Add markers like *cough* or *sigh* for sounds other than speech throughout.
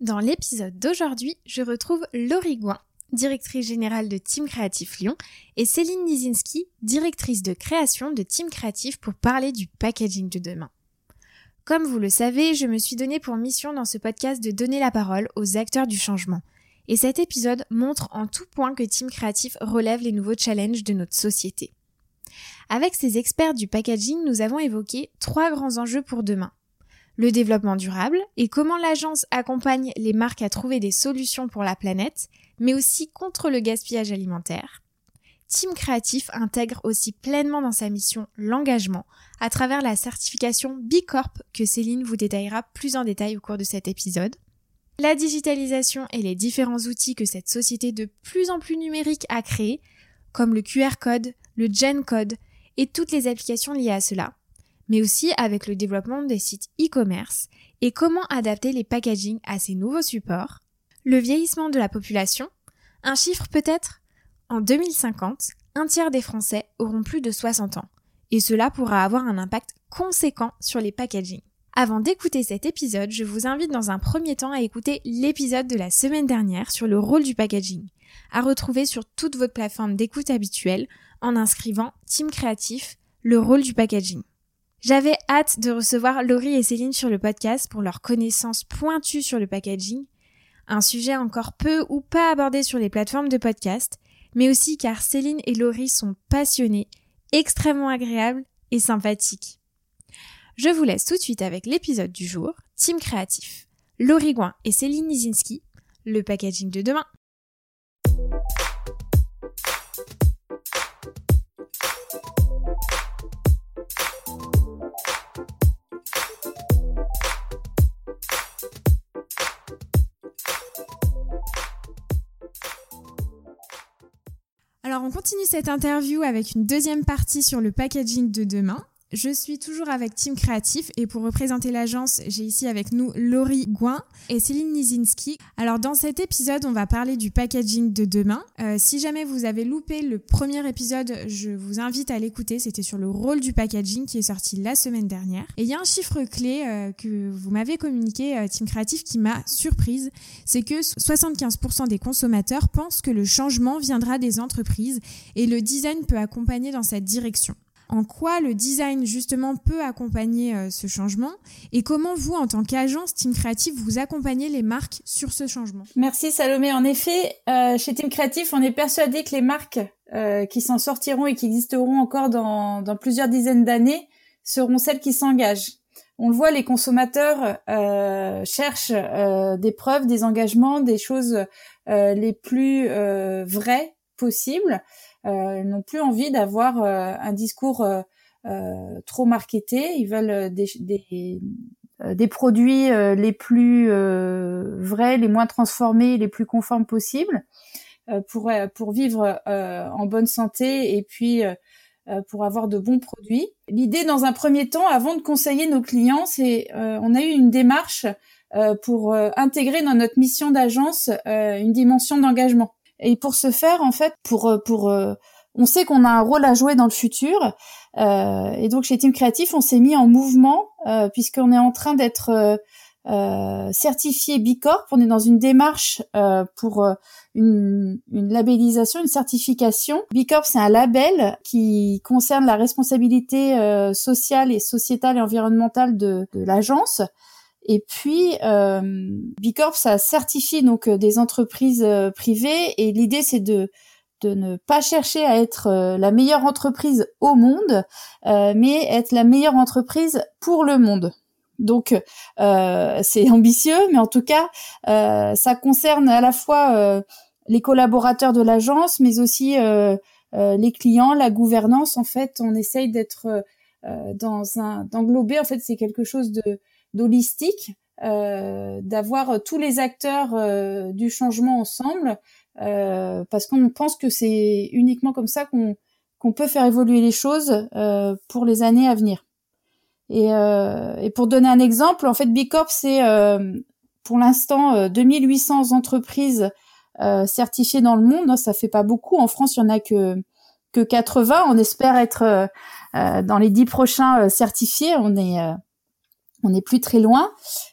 Dans l'épisode d'aujourd'hui, je retrouve Laurie Gouin, directrice générale de Team Créatif Lyon, et Céline Nizinski, directrice de création de Team Créatif pour parler du packaging de demain. Comme vous le savez, je me suis donné pour mission dans ce podcast de donner la parole aux acteurs du changement. Et cet épisode montre en tout point que Team Créatif relève les nouveaux challenges de notre société. Avec ces experts du packaging, nous avons évoqué trois grands enjeux pour demain. Le développement durable et comment l'agence accompagne les marques à trouver des solutions pour la planète, mais aussi contre le gaspillage alimentaire. Team Créatif intègre aussi pleinement dans sa mission l'engagement à travers la certification B Corp que Céline vous détaillera plus en détail au cours de cet épisode. La digitalisation et les différents outils que cette société de plus en plus numérique a créés, comme le QR code, le Gen Code et toutes les applications liées à cela, mais aussi avec le développement des sites e-commerce et comment adapter les packaging à ces nouveaux supports, le vieillissement de la population, un chiffre peut-être? En 2050, un tiers des Français auront plus de 60 ans, et cela pourra avoir un impact conséquent sur les packaging. Avant d'écouter cet épisode, je vous invite dans un premier temps à écouter l'épisode de la semaine dernière sur le rôle du packaging, à retrouver sur toute votre plateforme d'écoute habituelle en inscrivant Team Créatif, le rôle du packaging. J'avais hâte de recevoir Laurie et Céline sur le podcast pour leur connaissance pointue sur le packaging, un sujet encore peu ou pas abordé sur les plateformes de podcast, mais aussi car Céline et Laurie sont passionnées, extrêmement agréables et sympathiques. Je vous laisse tout de suite avec l'épisode du jour, Team Créatif. Laurie Gouin et Céline Nizinski, le packaging de demain. Alors on continue cette interview avec une deuxième partie sur le packaging de demain. Je suis toujours avec Team Créatif et pour représenter l'agence, j'ai ici avec nous Laurie Gouin et Céline Nizinski. Alors dans cet épisode, on va parler du packaging de demain. Euh, si jamais vous avez loupé le premier épisode, je vous invite à l'écouter. C'était sur le rôle du packaging qui est sorti la semaine dernière. Et il y a un chiffre clé euh, que vous m'avez communiqué, euh, Team Créatif, qui m'a surprise. C'est que 75% des consommateurs pensent que le changement viendra des entreprises et le design peut accompagner dans cette direction en quoi le design justement peut accompagner euh, ce changement et comment vous, en tant qu'agence Team Creative, vous accompagnez les marques sur ce changement? Merci Salomé. En effet, euh, chez Team Creative, on est persuadé que les marques euh, qui s'en sortiront et qui existeront encore dans, dans plusieurs dizaines d'années seront celles qui s'engagent. On le voit, les consommateurs cherchent des preuves, des engagements, des choses les plus vraies possibles. Euh, ils n'ont plus envie d'avoir euh, un discours euh, trop marketé. Ils veulent des, des, des produits les plus vrais, les moins transformés, les plus conformes possibles pour pour vivre en bonne santé et puis pour avoir de bons produits. L'idée, dans un premier temps, avant de conseiller nos clients, c'est on a eu une démarche pour intégrer dans notre mission d'agence une dimension d'engagement. Et pour ce faire, en fait, pour euh, pour euh, on sait qu'on a un rôle à jouer dans le futur. Euh, et donc chez Team Créatif, on s'est mis en mouvement euh, puisqu'on est en train d'être euh, certifié B Corp. On est dans une démarche pour une, une, labellisation, une certification. B Corp, c'est un label qui concerne la responsabilité sociale et sociétale et environnementale de, de l'agence. Et puis, euh, B ça certifie donc euh, des entreprises euh, privées. Et l'idée, c'est de de ne pas chercher à être euh, la meilleure entreprise au monde, mais être la meilleure entreprise pour le monde. Donc, c'est *laughs* ambitieux, mais en tout cas, ça concerne à la fois les collaborateurs de l'agence, mais aussi les clients, la gouvernance. En fait, on essaye d'être dans un d'englober. En fait, c'est quelque chose de d'holistique, euh, d'avoir tous les acteurs euh, du changement ensemble, euh, parce qu'on pense que c'est uniquement comme ça qu'on qu'on peut faire évoluer les choses euh, pour les années à venir. Et, euh, et, pour donner un exemple, en fait, B Corp, c'est pour l'instant 2800 entreprises certifiées dans le monde. Ça fait pas beaucoup. En France, il y en a que que 80. On espère être dans les dix prochains certifiés. On est on n'est plus très loin.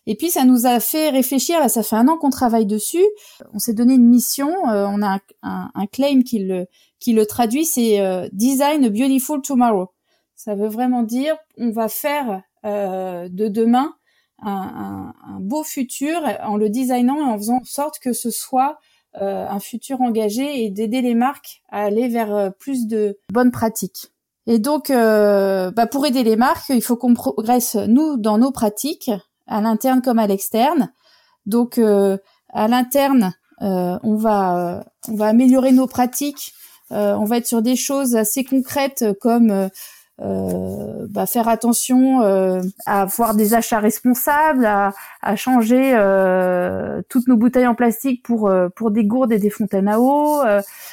Et puis ça nous a fait réfléchir. Ça fait un an qu'on travaille dessus. On s'est donné une mission. on a un, claim qui le traduit. C'est Design a Beautiful Tomorrow. Ça veut vraiment dire on va faire de demain un, un, beau futur en le designant et en faisant en sorte que ce soit euh, un futur engagé et d'aider les marques à aller vers euh, plus de bonnes pratiques. Et donc, euh, bah pour aider les marques, il faut qu'on progresse nous dans nos pratiques, à l'interne comme à l'externe. Donc, à l'interne, on va on va améliorer nos pratiques. on va être sur des choses assez concrètes comme euh, bah, faire attention euh, à avoir des achats responsables, à, à changer euh, toutes nos bouteilles en plastique pour pour des gourdes et des fontaines à eau,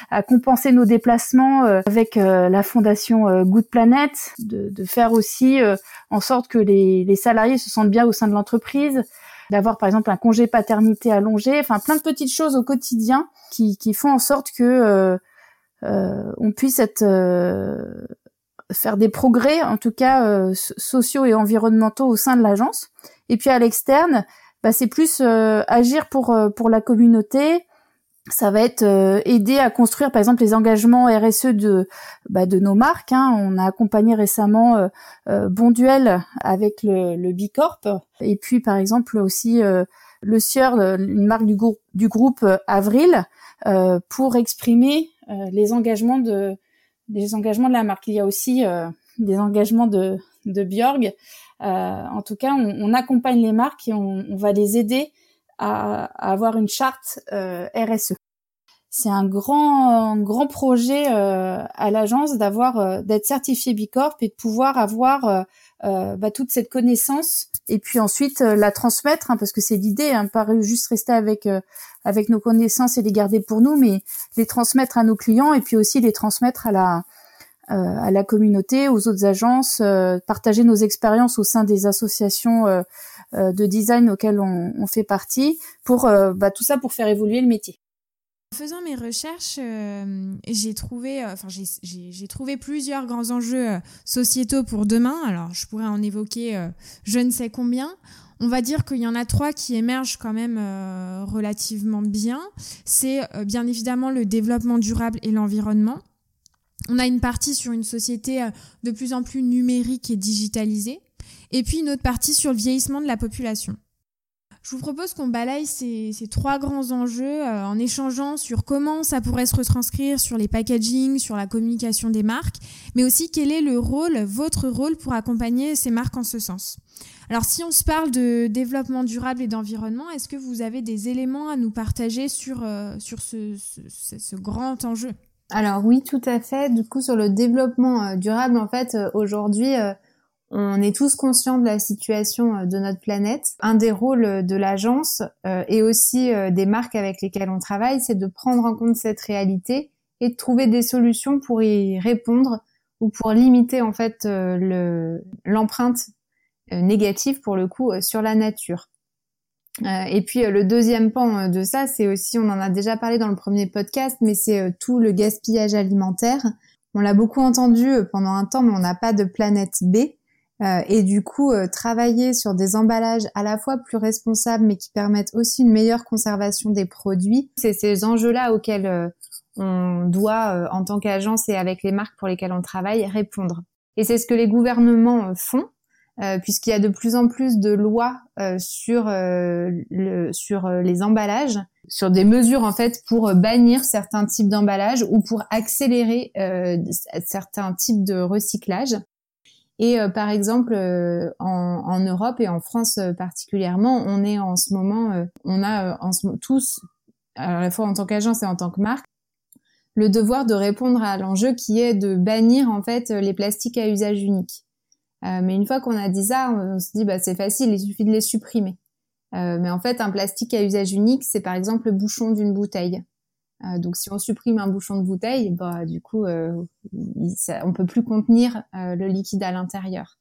à compenser nos déplacements avec la fondation Good Planet, de, de faire aussi en sorte que les, les salariés se sentent bien au sein de l'entreprise, d'avoir par exemple un congé paternité allongé, enfin plein de petites choses au quotidien qui, qui font en sorte que euh, on puisse être faire des progrès, en tout cas euh, sociaux et environnementaux au sein de l'agence. Et puis à l'externe, bah, c'est plus euh, agir pour euh, pour la communauté. Ça va être aider à construire, par exemple, les engagements RSE de bah, de nos marques. Hein. On a accompagné récemment Bonduel avec le, le Bicorp, et puis par exemple aussi le Sieur, une marque du, du groupe Avril, pour exprimer les engagements de des engagements de la marque. Il y a aussi euh, des engagements de, de Björg. Euh, en tout cas, on, accompagne les marques et on, va les aider à, avoir une charte euh, RSE. C'est un grand, grand projet à l'agence d'avoir, euh, d'être certifié Bicorp et de pouvoir avoir euh, bah, toute cette connaissance et puis ensuite euh, la transmettre hein, parce que c'est l'idée hein, pas juste rester avec euh, avec nos connaissances et les garder pour nous mais les transmettre à nos clients et puis aussi les transmettre à la à la communauté aux autres agences partager nos expériences au sein des associations de design auxquelles on, on fait partie pour bah, tout ça pour faire évoluer le métier en faisant mes recherches, euh, j'ai trouvé, euh, trouvé plusieurs grands enjeux euh, sociétaux pour demain. Alors je pourrais en évoquer je ne sais combien. On va dire qu'il y en a trois qui émergent quand même relativement bien. C'est bien évidemment le développement durable et l'environnement. On a une partie sur une société de plus en plus numérique et digitalisée. Et puis une autre partie sur le vieillissement de la population. Je vous propose qu'on balaye ces, trois grands enjeux euh, en échangeant sur comment ça pourrait se retranscrire sur les packaging, sur la communication des marques, mais aussi quel est le rôle, votre rôle pour accompagner ces marques en ce sens. Alors si on se parle de développement durable et d'environnement, est-ce que vous avez des éléments à nous partager sur, euh, sur ce, ce, grand enjeu? Alors oui, tout à fait. Du coup, sur le développement euh, durable, en fait, aujourd'hui, on est tous conscients de la situation euh, de notre planète. Un des rôles de l'agence euh, et aussi euh, des marques avec lesquelles on travaille, c'est de prendre en compte cette réalité et de trouver des solutions pour y répondre ou pour limiter en fait l'empreinte négative pour le coup sur la nature. et puis le deuxième pan de ça, c'est aussi, on en a déjà parlé dans le premier podcast, mais c'est tout le gaspillage alimentaire. On l'a beaucoup entendu pendant un temps, mais on n'a pas de planète B. Euh, et du coup, euh, travailler sur des emballages à la fois plus responsables, mais qui permettent aussi une meilleure conservation des produits, c'est ces enjeux-là auxquels euh, on doit, en tant qu'agence et avec les marques pour lesquelles on travaille, répondre. Et c'est ce que les gouvernements font, puisqu'il y a de plus en plus de lois sur, le, sur les emballages, sur des mesures en fait pour bannir certains types d'emballages ou pour accélérer certains types de recyclage. Et euh, par exemple, euh, en, Europe et en France euh, particulièrement, on est en ce moment, on a en ce, tous, à la fois en tant qu'agence et en tant que marque, le devoir de répondre à l'enjeu qui est de bannir en fait les plastiques à usage unique. mais une fois qu'on a dit ça, on, se dit bah c'est facile, il suffit de les supprimer. mais en fait, un plastique à usage unique, c'est par exemple le bouchon d'une bouteille. Euh, donc si on supprime un bouchon de bouteille, bah du coup euh, on peut plus contenir euh, le liquide à l'intérieur.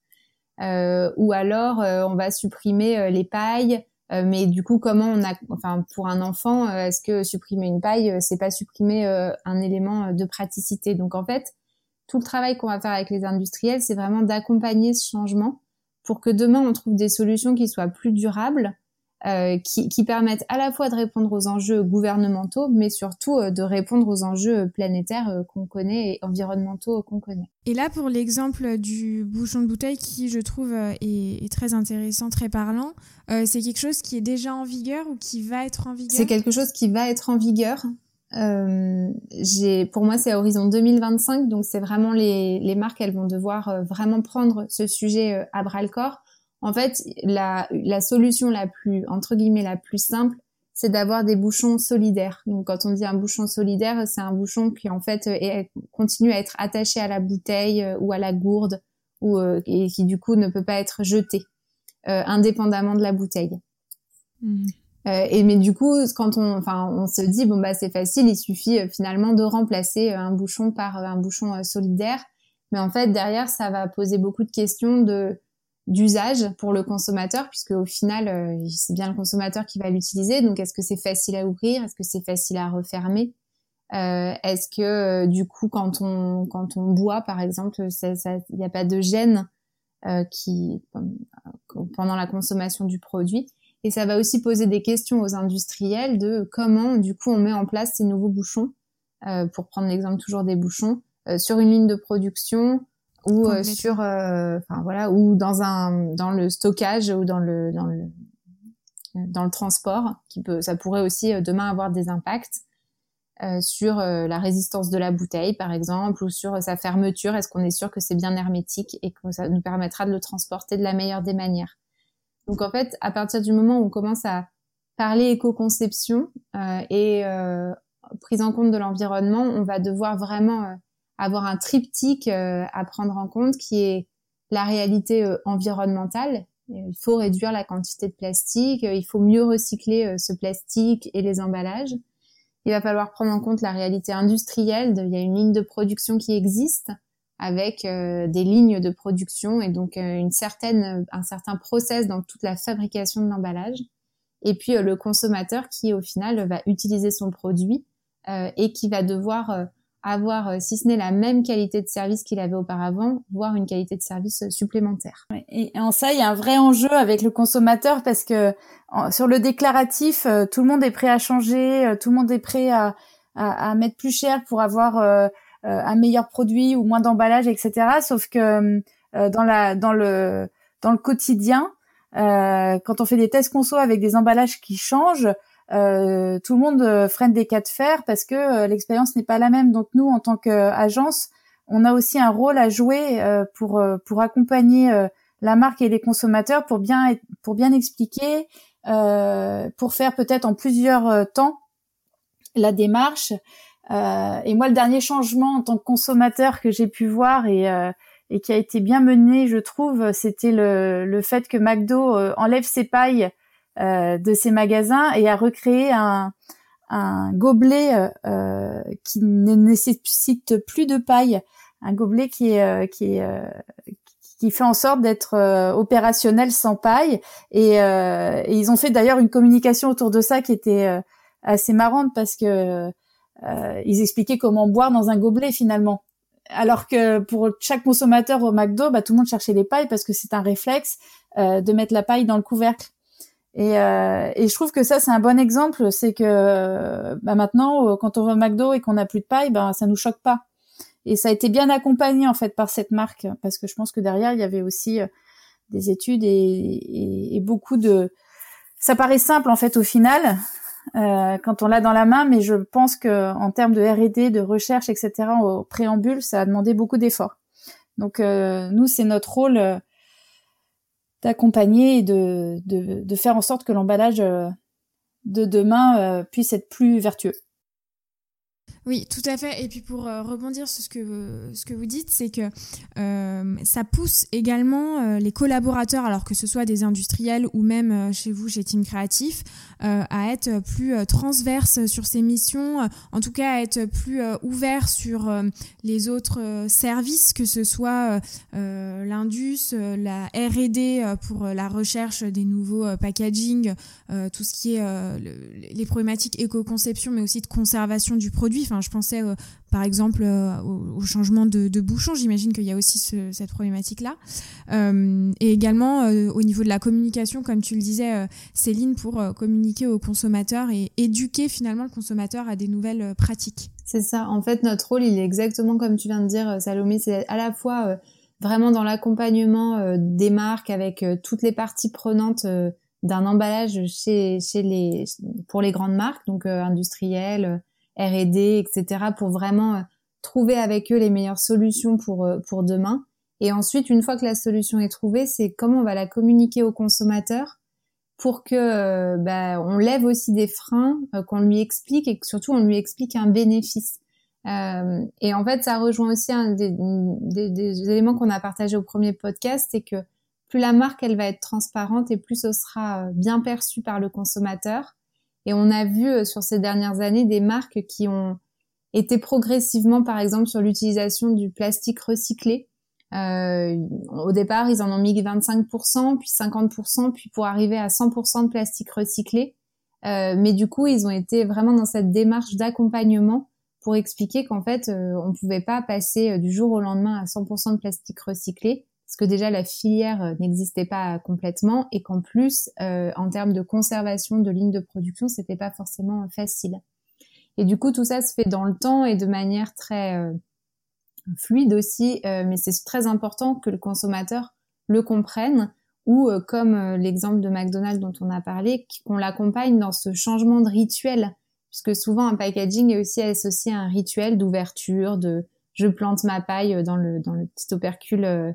Ou alors on va supprimer les pailles, mais du coup comment on a, enfin pour un enfant, est-ce que supprimer une paille, c'est pas supprimer un élément de praticité? Donc en fait tout le travail qu'on va faire avec les industriels, c'est vraiment d'accompagner ce changement pour que demain on trouve des solutions qui soient plus durables, euh, qui, qui, permettent à la fois de répondre aux enjeux gouvernementaux, mais surtout euh, de répondre aux enjeux planétaires euh, qu'on connaît et environnementaux qu'on connaît. Et là, pour l'exemple du bouchon de bouteille, qui je trouve est, est très intéressant, très parlant, c'est quelque chose qui est déjà en vigueur ou qui va être en vigueur? C'est quelque chose qui va être en vigueur. pour moi, c'est à horizon 2025, donc c'est vraiment les, les marques, elles vont devoir vraiment prendre ce sujet à bras le corps en fait, la, la solution la plus, entre guillemets, la plus simple, c'est d'avoir des bouchons solidaires. Donc, quand on dit un bouchon solidaire, c'est un bouchon qui, en fait, continue à être attaché à la bouteille euh, ou à la gourde ou, euh, et qui, du coup, ne peut pas être jeté, euh, indépendamment de la bouteille. Mmh. et mais du coup, quand on, enfin, on se dit bon bah c'est facile, il suffit finalement de remplacer un bouchon par un bouchon solidaire. Mais en fait, derrière, ça va poser beaucoup de questions de d'usage pour le consommateur, puisque au final, euh, c'est bien le consommateur qui va l'utiliser. Donc, est-ce que c'est facile à ouvrir? Est-ce que c'est facile à refermer? Euh, Est-ce que euh, du coup, quand on quand on boit, par exemple, il n'y a pas de gêne qui pendant la consommation du produit? Et ça va aussi poser des questions aux industriels de comment, du coup, on met en place ces nouveaux bouchons. pour prendre l'exemple toujours des bouchons sur une ligne de production ou euh, sur euh, enfin voilà ou dans un dans le stockage ou dans le dans le dans le transport qui peut ça pourrait aussi euh, demain avoir des impacts euh, sur la résistance de la bouteille par exemple ou sur sa fermeture. Est-ce qu'on est sûr que c'est bien hermétique et que ça nous permettra de le transporter de la meilleure des manières? Donc en fait à partir du moment où on commence à parler éco-conception et prise en compte de l'environnement on va devoir vraiment avoir un triptyque euh, à prendre en compte qui est la réalité euh, environnementale. Il faut réduire la quantité de plastique, euh, il faut mieux recycler ce plastique et les emballages. Il va falloir prendre en compte la réalité industrielle. il y a une ligne de production qui existe avec des lignes de production et donc une certaine, un certain process dans toute la fabrication de l'emballage. Et puis le consommateur qui au final va utiliser son produit et qui va devoir avoir, euh, si ce n'est la même qualité de service qu'il avait auparavant, voire une qualité de service euh, supplémentaire. Et en ça, il y a un vrai enjeu avec le consommateur parce que sur le déclaratif, euh, tout le monde est prêt à changer, tout le monde est prêt à, à, à mettre plus cher pour avoir un meilleur produit ou moins d'emballage, etc. Sauf que dans la dans le dans le quotidien, quand on fait des tests conso avec des emballages qui changent, euh, tout le monde euh, freine des cas de fer parce que euh, l'expérience n'est pas la même. Donc nous, en tant qu'agence, on a aussi un rôle à jouer pour pour accompagner la marque et les consommateurs pour bien pour bien expliquer, pour faire peut-être en plusieurs temps la démarche. et moi, le dernier changement en tant que consommateur que j'ai pu voir et et qui a été bien mené, je trouve, c'était le, le fait que McDo enlève ses pailles euh, de ces magasins et à recréer un, un gobelet euh, euh, qui ne nécessite plus de paille, un gobelet qui est qui est qui fait en sorte d'être opérationnel sans paille. Et, et, ils ont fait d'ailleurs une communication autour de ça qui était assez marrante parce que ils expliquaient comment boire dans un gobelet finalement. Alors que pour chaque consommateur au McDo, bah, tout le monde cherchait les pailles parce que c'est un réflexe de mettre la paille dans le couvercle. Et, euh, et je trouve que ça c'est un bon exemple, c'est que bah maintenant euh, quand on va au McDo et qu'on n'a plus de paille, ben ça nous choque pas. Et ça a été bien accompagné en fait par cette marque parce que je pense que derrière il y avait aussi euh, des études et, et, et beaucoup de. Ça paraît simple en fait au final euh, quand on l'a dans la main, mais je pense que en termes de R&D, de recherche, etc. au préambule, ça a demandé beaucoup d'efforts. Donc euh, nous c'est notre rôle d'accompagner et de, de, de, faire en sorte que l'emballage euh, de demain euh, puisse être plus vertueux. Oui, tout à fait. Et puis pour euh, rebondir sur ce que, ce que vous dites, c'est que euh, ça pousse également euh, les collaborateurs, alors que ce soit des industriels ou même chez vous, chez Team Créatif, à être plus transverses sur ces missions, en tout cas à être plus ouverts sur les autres services, que ce soit l'Indus, la R&D pour la recherche des nouveaux packaging, tout ce qui est les problématiques éco-conception, mais aussi de conservation du produit. Je pensais par exemple au, changement de, de bouchon. J'imagine qu'il y a aussi cette problématique-là. et également au niveau de la communication, comme tu le disais, Céline, pour communiquer aux consommateurs et éduquer finalement le consommateur à des nouvelles pratiques. C'est ça. En fait, notre rôle, il est exactement comme tu viens de dire, Salomé. C'est à la fois vraiment dans l'accompagnement euh, des marques avec euh, toutes les parties prenantes euh, d'un emballage chez, les pour les grandes marques donc industrielles R&D etc pour vraiment trouver avec eux les meilleures solutions pour pour demain et ensuite une fois que la solution est trouvée c'est comment on va la communiquer au consommateur pour que bah, on lève aussi des freins qu'on lui explique et que surtout on lui explique un bénéfice euh, et en fait, ça rejoint aussi un des, des, des éléments qu'on a partagé au premier podcast, c'est que plus la marque elle va être transparente et plus ce sera euh, bien perçu par le consommateur. Et on a vu euh, sur ces dernières années des marques qui ont été progressivement, par exemple, sur l'utilisation du plastique recyclé. Euh, au départ, ils en ont mis 25%, puis 50%, puis pour arriver à 100% de plastique recyclé. Euh, mais du coup, ils ont été vraiment dans cette démarche d'accompagnement pour expliquer qu'en fait, on pouvait pas passer du jour au lendemain à 100% de plastique recyclé, parce que déjà la filière euh, n'existait pas complètement, et qu'en plus, en termes de conservation de lignes de production, c'était pas forcément facile. Et du coup, tout ça se fait dans le temps et de manière très fluide aussi, mais c'est très important que le consommateur le comprenne ou comme l'exemple de McDonald's dont on a parlé, qu'on l'accompagne dans ce changement de rituel puisque souvent un packaging est aussi associé à un rituel d'ouverture, de je plante ma paille dans le dans le petit opercule euh,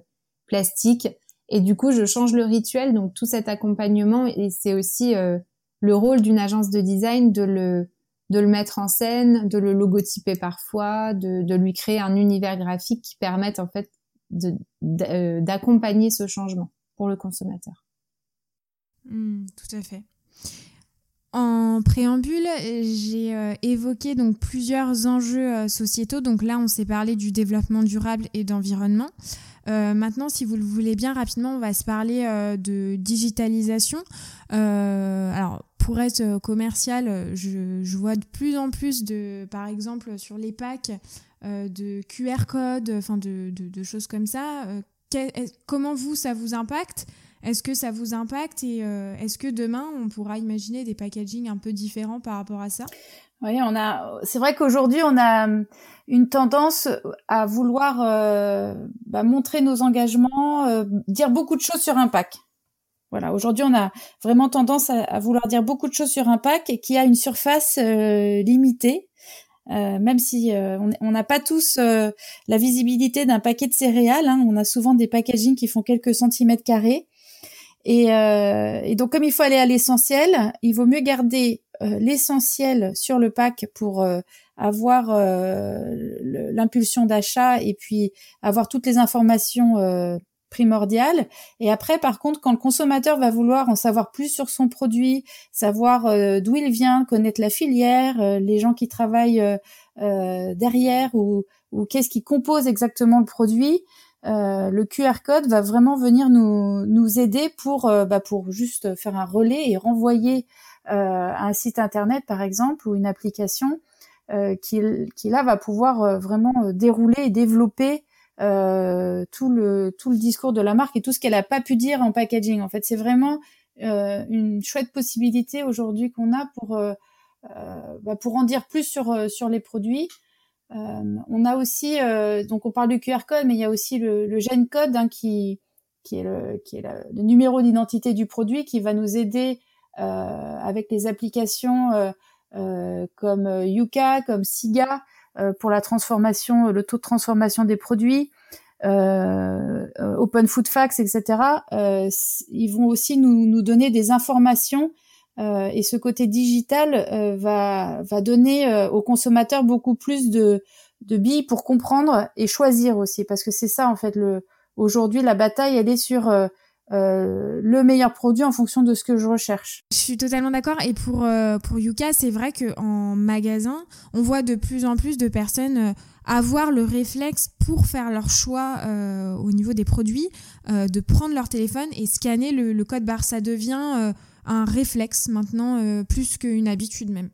plastique et du coup je change le rituel donc tout cet accompagnement et c'est aussi euh, le rôle d'une agence de design de le de le mettre en scène, de le logotyper parfois, de, de lui créer un univers graphique qui permette en fait euh, d'accompagner ce changement pour le consommateur. Mmh, tout à fait. En préambule, j'ai euh, évoqué donc plusieurs enjeux sociétaux. Donc là, on s'est parlé du développement durable et d'environnement. Euh, maintenant, si vous le voulez bien rapidement, on va se parler de digitalisation. alors, pour être commercial, je, vois de plus en plus de, par exemple, sur les packs, de QR codes, enfin de, de, choses comme ça. comment vous, ça vous impacte? Est-ce que ça vous impacte? Et euh, est-ce que demain on pourra imaginer des packaging un peu différents par rapport à ça? Oui, on a. C'est vrai qu'aujourd'hui on a hum, une tendance à vouloir euh, bah, montrer nos engagements, euh, dire beaucoup de choses sur un pack. Voilà, aujourd'hui on a vraiment tendance à, vouloir dire beaucoup de choses sur un pack qui a une surface limitée. même si on n'a pas tous la visibilité d'un paquet de céréales, hein, on a souvent des packagings qui font quelques centimètres carrés. Euh, et, donc, comme il faut aller à l'essentiel, il vaut mieux garder euh, l'essentiel sur le pack pour euh, avoir euh, l'impulsion d'achat et puis avoir toutes les informations euh, primordiales. Et après, par contre, quand le consommateur va vouloir en savoir plus sur son produit, savoir d'où il vient, connaître la filière, les gens qui travaillent derrière ou, ou qu'est-ce qui compose exactement le produit, euh, le QR code va vraiment venir nous, nous aider pour, bah, pour juste faire un relais et renvoyer un site internet par exemple ou une application qui, qui là va pouvoir vraiment dérouler et développer tout le tout le discours de la marque et tout ce qu'elle a pas pu dire en packaging. En fait, c'est vraiment une chouette possibilité aujourd'hui qu'on a pour bah, pour en dire plus sur sur les produits, euh, on a aussi, euh, donc on parle du QR code, mais il y a aussi le, le gène code hein, qui, qui est, le, qui est le, numéro d'identité du produit qui va nous aider euh, avec les applications comme Yuka, comme Siga pour la transformation, le taux de transformation des produits. Open Food Facts, etc. ils vont aussi nous, nous donner des informations euh, et ce côté digital euh, va, va donner euh, aux consommateurs beaucoup plus de, de billes pour comprendre et choisir aussi, parce que c'est ça en fait le aujourd'hui la bataille, elle est sur le meilleur produit en fonction de ce que je recherche. Je suis totalement d'accord. Et pour pour Yuka, c'est vrai que en magasin, on voit de plus en plus de personnes avoir le réflexe pour faire leur choix au niveau des produits, de prendre leur téléphone et scanner le, le code barre. Ça devient un réflexe maintenant euh, plus qu'une habitude même.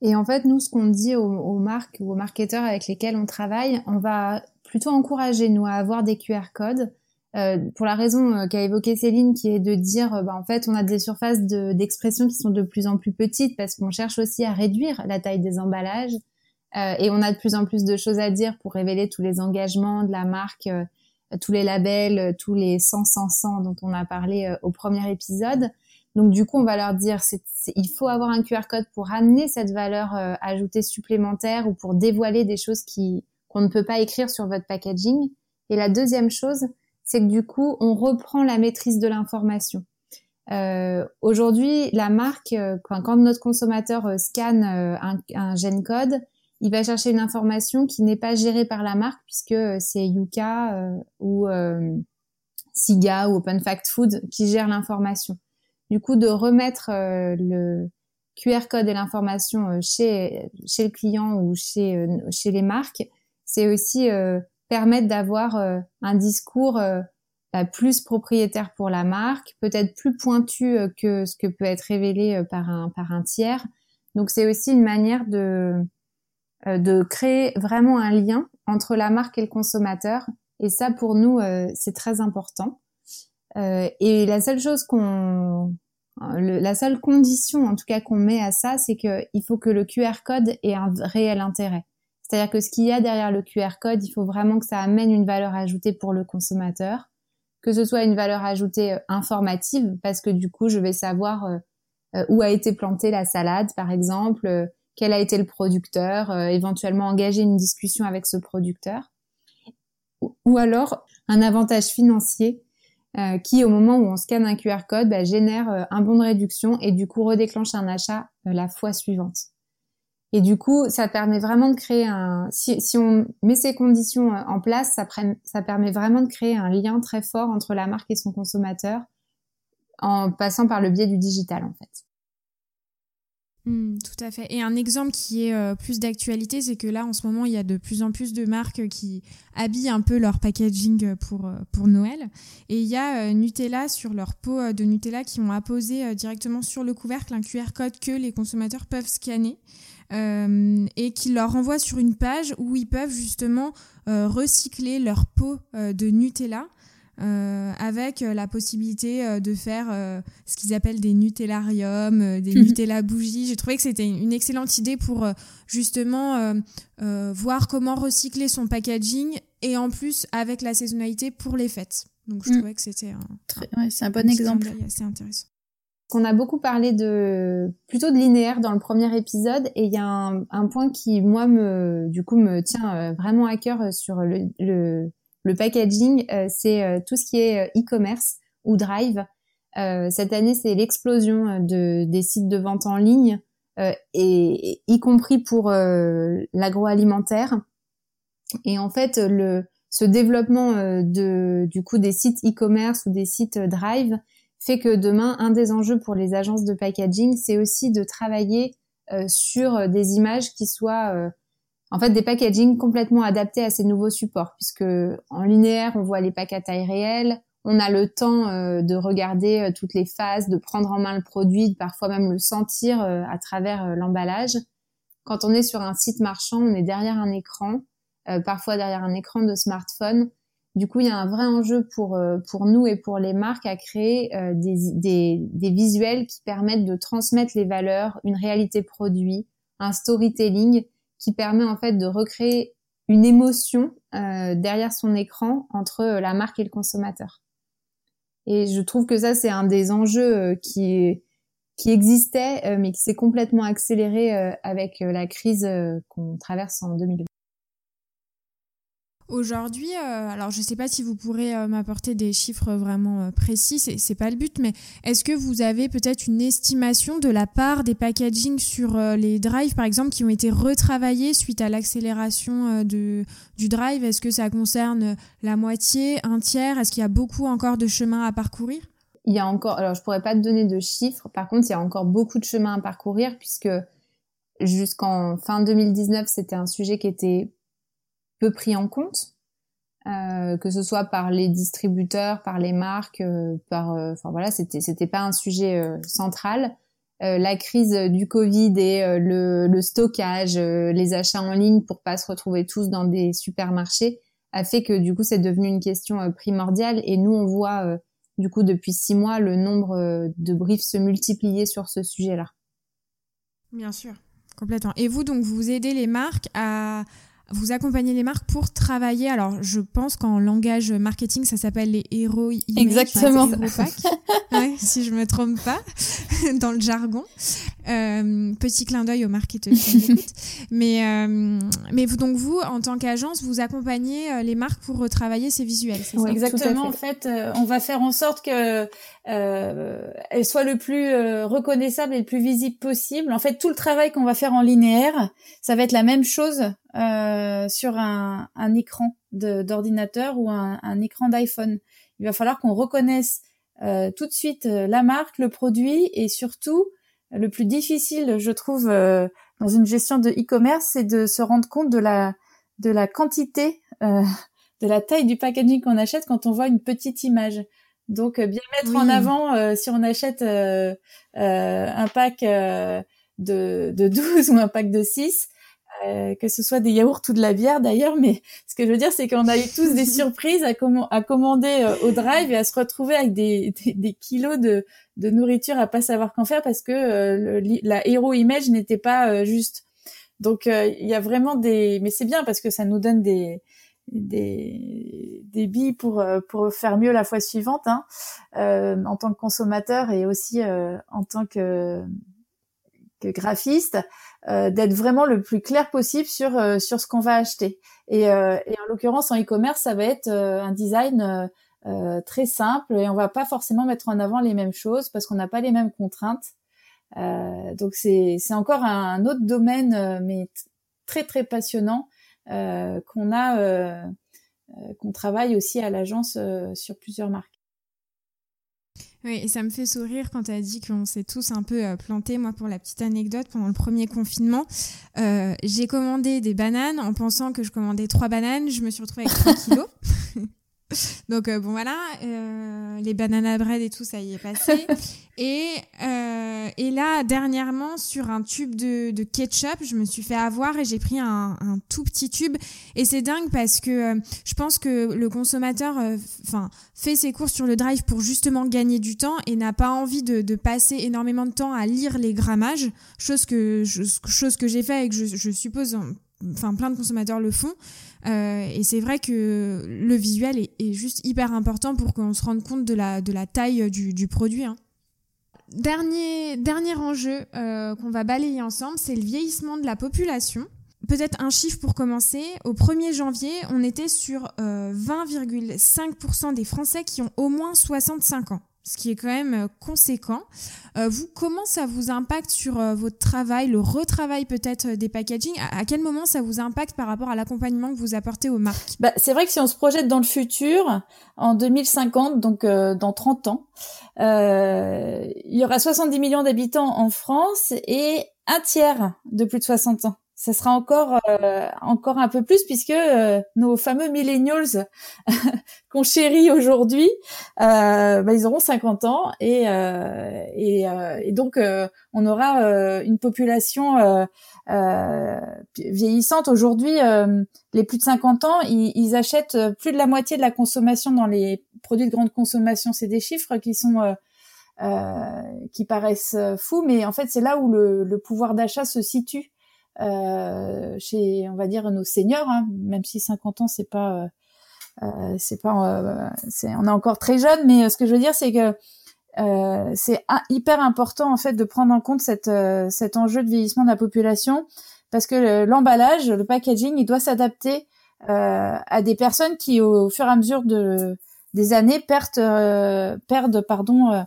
Et en fait, nous, ce qu'on dit aux, marques ou aux marketeurs avec lesquels on travaille, on va plutôt encourager nous à avoir des QR codes. Euh, pour la raison euh, qu'a évoqué Céline, qui est de dire, euh, bah, en fait, on a des surfaces d'expression qui sont de plus en plus petites parce qu'on cherche aussi à réduire la taille des emballages et on a de plus en plus de choses à dire pour révéler tous les engagements de la marque, tous les labels, tous les 100 100 100 dont on a parlé au premier épisode. Donc du coup, on va leur dire, il faut avoir un QR code pour amener cette valeur ajoutée supplémentaire ou pour dévoiler des choses qu'on ne peut pas écrire sur votre packaging. Et la deuxième chose, c'est que du coup, on reprend la maîtrise de l'information. Euh, aujourd'hui, la marque, euh, quand, notre consommateur scanne un, un gen code, il va chercher une information qui n'est pas gérée par la marque puisque c'est Yuka ou Siga ou Open Fact Food qui gère l'information. Du coup, de remettre euh, le QR code et l'information euh, chez chez le client ou chez euh, chez les marques, c'est aussi permettre d'avoir un discours bah, plus propriétaire pour la marque, peut-être plus pointu que ce que peut être révélé par un par un tiers. Donc c'est aussi une manière de de créer vraiment un lien entre la marque et le consommateur. Et ça, pour nous, c'est très important. Euh, et la seule chose qu'on, la seule condition, en tout cas, qu'on met à ça, c'est qu'il faut que le QR code ait un réel intérêt. C'est-à-dire que ce qu'il y a derrière le QR code, il faut vraiment que ça amène une valeur ajoutée pour le consommateur, que ce soit une valeur ajoutée euh, informative, parce que du coup, je vais savoir euh, où a été plantée la salade, par exemple, quel a été le producteur, éventuellement engager une discussion avec ce producteur, ou alors un avantage financier euh, qui, au moment où on scanne un QR code, bah, génère euh, un bon de réduction et du coup redéclenche un achat euh, la fois suivante. Et du coup, ça permet vraiment de créer un... Si, on met ces conditions en place, ça, permet vraiment de créer un lien très fort entre la marque et son consommateur en passant par le biais du digital, en fait. Hmm, tout à fait. Et un exemple qui est euh, plus d'actualité, c'est que là, en ce moment, il y a de plus en plus de marques qui habillent un peu leur packaging pour, euh, pour Noël. Et il y a euh, Nutella sur leur pot de Nutella qui ont apposé directement sur le couvercle un QR code que les consommateurs peuvent scanner. Et qui leur renvoie sur une page où ils peuvent justement recycler leur pot de Nutella euh, avec euh, la possibilité euh, de faire ce qu'ils appellent des Nutellariums, des *laughs* Nutella bougies. J'ai trouvé que c'était une excellente idée pour justement voir comment recycler son packaging et en plus avec la saisonnalité pour les fêtes. Donc je mm. trouvais que c'était un, c'est un bon exemple. assez intéressant. On a beaucoup parlé de plutôt de linéaire dans le premier épisode et il y a un, un, point qui moi me du coup me tient vraiment à cœur sur le, le le packaging, euh, c'est euh, tout ce qui est euh, e-commerce ou drive. cette année, c'est l'explosion de, des sites de vente en ligne, et, y compris pour l'agroalimentaire. Et en fait, le, ce développement de, du coup des sites e-commerce ou des sites drive fait que demain, un des enjeux pour les agences de packaging, c'est aussi de travailler sur des images qui soient en fait des packaging complètement adaptés à ces nouveaux supports, puisque en linéaire, on voit les packs à taille réelle, on a le temps euh, de regarder euh, toutes les phases, de prendre en main le produit, de parfois même le sentir euh, à travers l'emballage. Quand on est sur un site marchand, on est derrière un écran, parfois derrière un écran de smartphone. Du coup, il y a un vrai enjeu pour pour nous et pour les marques à créer des, des, des visuels qui permettent de transmettre les valeurs, une réalité produit, un storytelling qui permet en fait de recréer une émotion euh, derrière son écran entre euh, la marque et le consommateur. Et je trouve que ça c'est un des enjeux euh, qui qui existait mais qui s'est complètement accéléré avec la crise qu'on traverse en 2020. Aujourd'hui, euh, alors je ne sais pas si vous pourrez euh, m'apporter des chiffres vraiment euh, précis, c'est, c'est pas le but, mais est-ce que vous avez peut-être une estimation de la part des packaging sur les drives, par exemple, qui ont été retravaillés suite à l'accélération du drive? Est-ce que ça concerne la moitié, un tiers? Est-ce qu'il y a beaucoup encore de chemin à parcourir? Il y a encore, alors je pourrais pas te donner de chiffres, par contre, il y a encore beaucoup de chemin à parcourir puisque jusqu'en fin 2019, c'était un sujet qui était peu pris en compte, euh, que ce soit par les distributeurs, par les marques, euh, par, euh, enfin voilà, c'était c'était pas un sujet central. la crise du Covid et le, le, stockage, les achats en ligne pour pas se retrouver tous dans des supermarchés a fait que du coup c'est devenu une question primordiale et nous on voit du coup depuis six mois le nombre de briefs se multiplier sur ce sujet-là. Bien sûr, complètement. Et vous donc vous aidez les marques à vous accompagnez les marques pour travailler. Alors, je pense qu'en langage marketing, ça s'appelle les héros Exactement. *laughs* ouais, si je me trompe pas, *laughs* dans le jargon. Euh, petit clin d'œil aux marketeurs *laughs* Mais, euh, mais vous, donc vous, en tant qu'agence, vous accompagnez euh, les marques pour retravailler ces visuels. Oui, exactement. En fait, euh, on va faire en sorte que euh, elle soit le plus reconnaissable et le plus visible possible. En fait, tout le travail qu'on va faire en linéaire, ça va être la même chose euh, sur un, un écran d'ordinateur ou un, un écran d'iPhone. Il va falloir qu'on reconnaisse euh, tout de suite la marque, le produit et surtout le plus difficile, je trouve, euh, dans une gestion de e-commerce, c'est de se rendre compte de la de la quantité, euh, de la taille du packaging qu'on achète quand on voit une petite image. Donc, euh, bien mettre en avant si on achète un pack de, de *laughs* 12 ou un pack de 6, euh, que ce soit des yaourts ou de la bière d'ailleurs, mais ce que je veux dire, c'est qu'on a eu tous des *laughs* surprises à, à commander euh, au drive et à se retrouver avec *laughs* des, des, kilos de, de, nourriture à pas savoir qu'en faire parce que euh, la hero image n'était pas juste. Donc il y a vraiment des, mais c'est bien parce que ça nous donne des des, des billes pour pour faire mieux la fois suivante hein, en tant que consommateur et aussi en tant que que graphiste euh, d'être vraiment le plus clair possible sur euh, sur ce qu'on va acheter. Et, euh, et en l'occurrence en e-commerce, ça va être un design très simple et on va pas forcément mettre en avant les mêmes choses parce qu'on n'a pas les mêmes contraintes. donc c'est c'est encore un, autre domaine mais très très passionnant qu'on a qu'on travaille aussi à l'agence sur plusieurs marques. Oui, et ça me fait sourire quand tu as dit qu'on s'est tous un peu euh, plantés. Moi, pour la petite anecdote, pendant le premier confinement, euh, j'ai commandé des bananes en pensant que je commandais trois bananes. Je me suis retrouvée avec 3 kilos. *laughs* Donc euh, bon voilà, euh, les bananes à bread et tout ça y est passé. et euh, et là dernièrement sur un tube de, ketchup, je me suis fait avoir et j'ai pris un, tout petit tube. Et c'est dingue parce que euh, je pense que le consommateur, euh, enfin fait ses courses sur le drive pour justement gagner du temps et n'a pas envie de, passer énormément de temps à lire les grammages, chose que chose que j'ai fait et que je, suppose enfin plein de consommateurs le font. Euh, et c'est vrai que le visuel est, juste hyper important pour qu'on se rende compte de la, taille du, du produit. Hein. Dernier, dernier enjeu euh, qu'on va balayer ensemble, c'est le vieillissement de la population. Peut-être un chiffre pour commencer. Au 1er janvier, on était sur euh, 20,5% des Français qui ont au moins 65 ans ce qui est quand même euh, conséquent. Euh, vous, comment ça vous impacte sur euh, votre travail, le retravail peut-être des packaging? À, quel moment ça vous impacte par rapport à l'accompagnement que vous apportez aux marques? Bah, C'est vrai que si on se projette dans le futur, en 2050, donc dans 30 ans, il y aura 70 millions d'habitants en France et un tiers de plus de 60 ans ça sera encore euh, encore un peu plus puisque euh, nos fameux millennials *laughs* qu'on chérit aujourd'hui, euh, bah, ils auront 50 ans et et, et, donc on aura une population vieillissante. Aujourd'hui, les plus de 50 ans, ils, ils, achètent plus de la moitié de la consommation dans les produits de grande consommation. C'est des chiffres qui sont qui paraissent fous, mais en fait c'est là où le, le pouvoir d'achat se situe euh, chez, on va dire, nos seniors, hein, même si 50 ans, c'est pas, euh, euh, c'est pas, c'est, on est encore très jeune, mais ce que je veux dire, c'est que c'est hyper important en fait de prendre en compte cette, cet enjeu de vieillissement de la population, parce que l'emballage, le packaging, il doit s'adapter à des personnes qui, au fur et à mesure de des années, perdent, perdent pardon,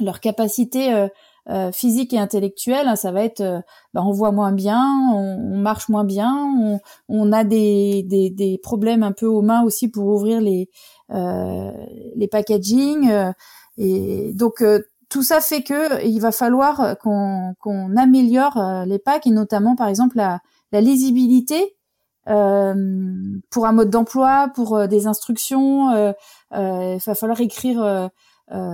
leur capacité euh, physique et intellectuelle, hein, ça va être, euh, bah, on voit moins bien, on, marche moins bien, on, on a des, des, des, problèmes un peu aux mains aussi pour ouvrir les euh, les packaging. et donc tout ça fait que il va falloir qu'on qu'on améliore les packs et notamment par exemple la, la lisibilité pour un mode d'emploi, pour des instructions. il va falloir écrire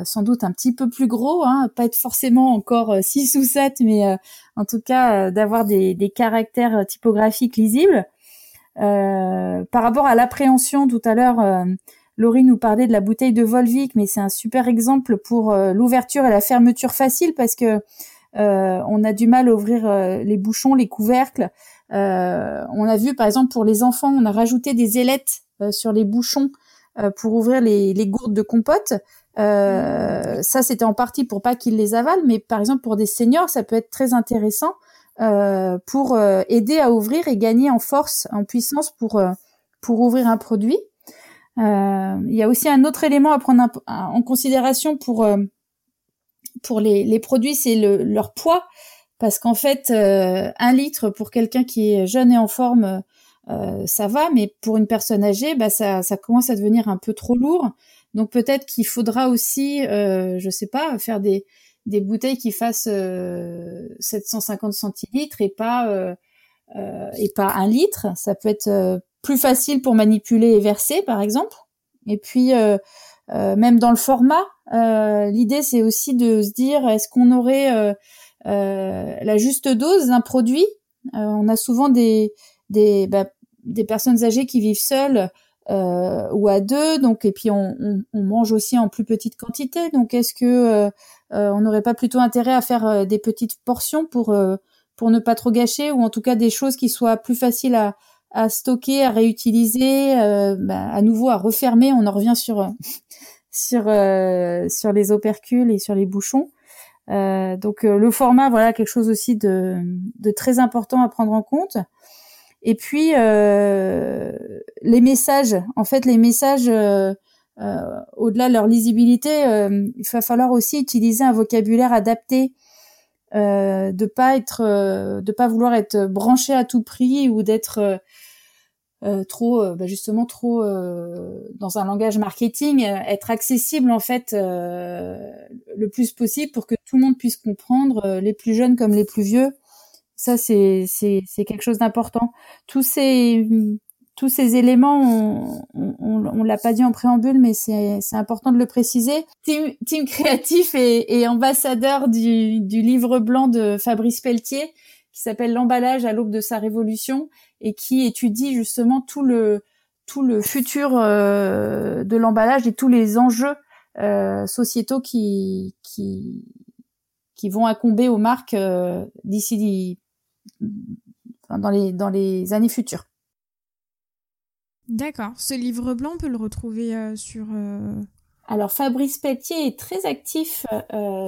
sans doute un petit peu plus gros, hein, pas être forcément encore 6 ou 7, mais en tout cas d'avoir des, caractères typographiques lisibles. par rapport à l'appréhension, tout à l'heure, Laurie nous parlait de la bouteille de Volvic, mais c'est un super exemple pour l'ouverture et la fermeture facile parce que on a du mal à ouvrir les bouchons, les couvercles. Euh, on a vu par exemple pour les enfants, on a rajouté des ailettes euh, sur les bouchons euh, pour ouvrir les, gourdes de compote. Ça, c'était en partie pour pas qu'ils les avalent, mais par exemple pour des seniors, ça peut être très intéressant pour aider à ouvrir et gagner en force, en puissance pour pour ouvrir un produit. il y a aussi un autre élément à prendre en considération pour pour les, les produits, c'est le, leur poids parce qu'en fait, euh, un litre pour quelqu'un qui est jeune et en forme, euh, ça va, mais pour une personne âgée, bah ça, ça commence à devenir un peu trop lourd. Donc peut-être qu'il faudra aussi, euh, je sais pas, faire des, des bouteilles qui fassent 750 centilitres et pas et pas un litre. Ça peut être plus facile pour manipuler et verser, par exemple. Et puis même dans le format, l'idée c'est aussi de se dire est-ce qu'on aurait euh, la juste dose d'un produit? Euh, on a souvent des des, bah, des personnes âgées qui vivent seules euh, ou à deux, donc et puis on, on, on, mange aussi en plus petite quantité. Donc est-ce que on n'aurait pas plutôt intérêt à faire des petites portions pour pour ne pas trop gâcher ou en tout cas des choses qui soient plus faciles à, à stocker, à réutiliser, bah, à nouveau à refermer? On en revient sur *laughs* sur sur les opercules et sur les bouchons. Euh, donc euh, le format, voilà, quelque chose aussi de, de, très important à prendre en compte. Et puis euh, les messages, en fait, les messages, euh, au-delà de leur lisibilité, il va falloir aussi utiliser un vocabulaire adapté, de pas être, de pas vouloir être branché à tout prix ou d'être euh, trop euh, bah justement trop euh, dans un langage marketing être accessible en fait le plus possible pour que tout le monde puisse comprendre les plus jeunes comme les plus vieux ça c'est quelque chose d'important. Tous ces tous ces éléments on on, on, l'a pas dit en préambule mais c'est important de le préciser. Team team créatif et, et ambassadeur du du livre blanc de Fabrice Pelletier qui s'appelle l'emballage à l'aube de sa révolution et qui étudie justement tout le tout le futur euh, de l'emballage et tous les enjeux euh, sociétaux qui qui qui vont incomber aux marques euh, d'ici dans les dans les années futures. D'accord. Ce livre blanc, on peut le retrouver sur. Alors Fabrice Pelletier est très actif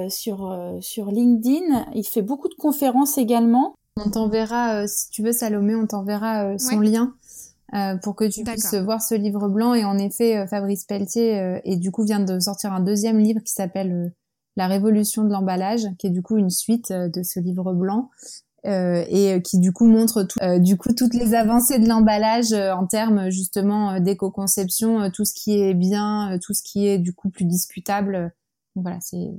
sur sur LinkedIn. Il fait beaucoup de conférences également. On t'enverra, euh, si tu veux Salomé, on t'enverra euh, son lien euh, pour que tu puisses voir ce livre blanc. Et en effet, Fabrice Pelletier et du coup vient de sortir un deuxième livre qui s'appelle La révolution de l'emballage, qui est du coup une suite de ce livre blanc. Et qui du coup montre tout, du coup toutes les avancées de l'emballage en termes justement d'éco-conception, tout ce qui est bien, tout ce qui est du coup plus discutable. voilà, c'est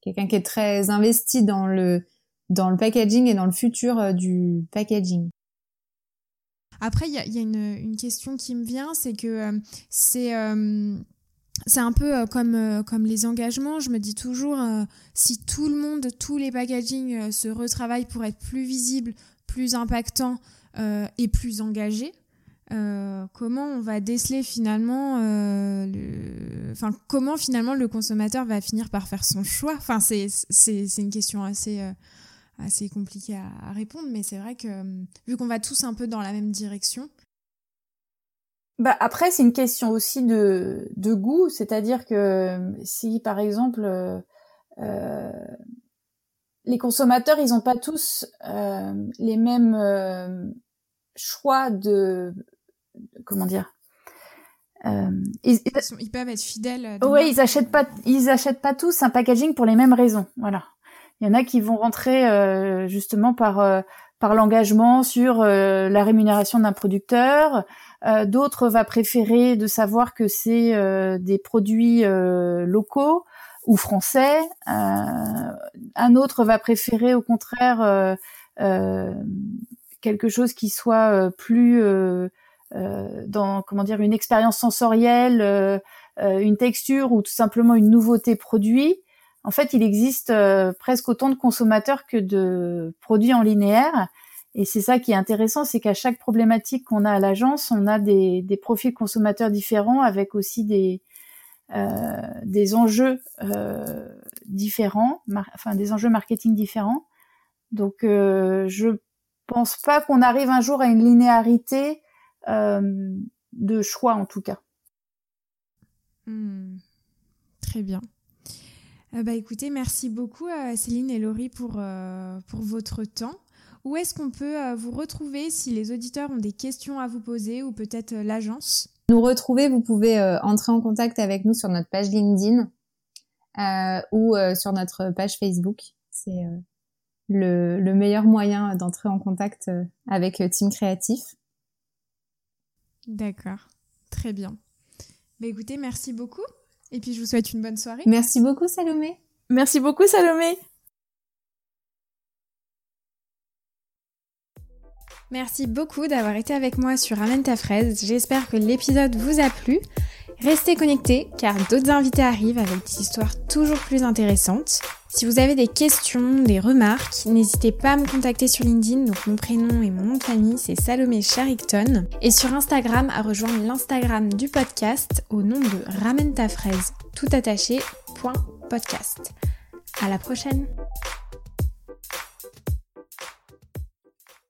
quelqu'un qui est très investi dans le dans le packaging et dans le futur euh, du packaging. Après, il y a, y a une, une, question qui me vient, c'est que euh, c'est euh, c'est un peu comme, comme les engagements. Je me dis toujours, si tout le monde, tous les packaging se retravaillent pour être plus visibles, plus impactants et plus engagés, comment on va déceler finalement, le... enfin comment finalement le consommateur va finir par faire son choix? Enfin, c'est une question assez assez compliqué à, répondre, mais c'est vrai que euh, vu qu'on va tous un peu dans la même direction. Bah après, c'est une question aussi de, de goût, c'est-à-dire que si par exemple euh, les consommateurs, ils n'ont pas tous euh, les mêmes euh, choix de comment dire. Ils, ils, peuvent être fidèles. Oui, ils achètent pas, ils achètent pas tous un packaging pour les mêmes raisons. Voilà. Il y en a qui vont rentrer euh, justement par euh, par l'engagement sur euh, la rémunération d'un producteur. D'autres va préférer de savoir que c'est des produits locaux ou français. un autre va préférer au contraire quelque chose qui soit plus dans comment dire une expérience sensorielle une texture ou tout simplement une nouveauté produit, en fait, il existe presque autant de consommateurs que de produits en linéaire. Et c'est ça qui est intéressant, c'est qu'à chaque problématique qu'on a à l'agence, on a des, profils consommateurs différents avec aussi des, euh, des enjeux euh, différents, enfin des enjeux marketing différents. Donc, euh, je pense pas qu'on arrive un jour à une linéarité euh, de choix, en tout cas. Hmm. Très bien. Euh, bah écoutez, merci beaucoup Céline et Laurie pour, pour votre temps. Où est-ce qu'on peut euh, vous retrouver si les auditeurs ont des questions à vous poser ou peut-être euh, l'agence? Nous retrouver, vous pouvez euh, entrer en contact avec nous sur notre page LinkedIn ou sur notre page Facebook. C'est le, le, meilleur moyen d'entrer en contact avec Team Créatif. D'accord, très bien. Bah écoutez, merci beaucoup et puis je vous souhaite une bonne soirée. Merci beaucoup Salomé. Merci beaucoup Salomé. Merci beaucoup d'avoir été avec moi sur Amène ta fraise. J'espère que l'épisode vous a plu. Restez connectés car d'autres invités arrivent avec des histoires toujours plus intéressantes. Si vous avez des questions, des remarques, n'hésitez pas à me contacter sur LinkedIn. Donc mon prénom et mon nom de famille c'est Salomé Charicton. Et sur Instagram à rejoindre l'Instagram du podcast au nom de Ramène ta tout. À la prochaine!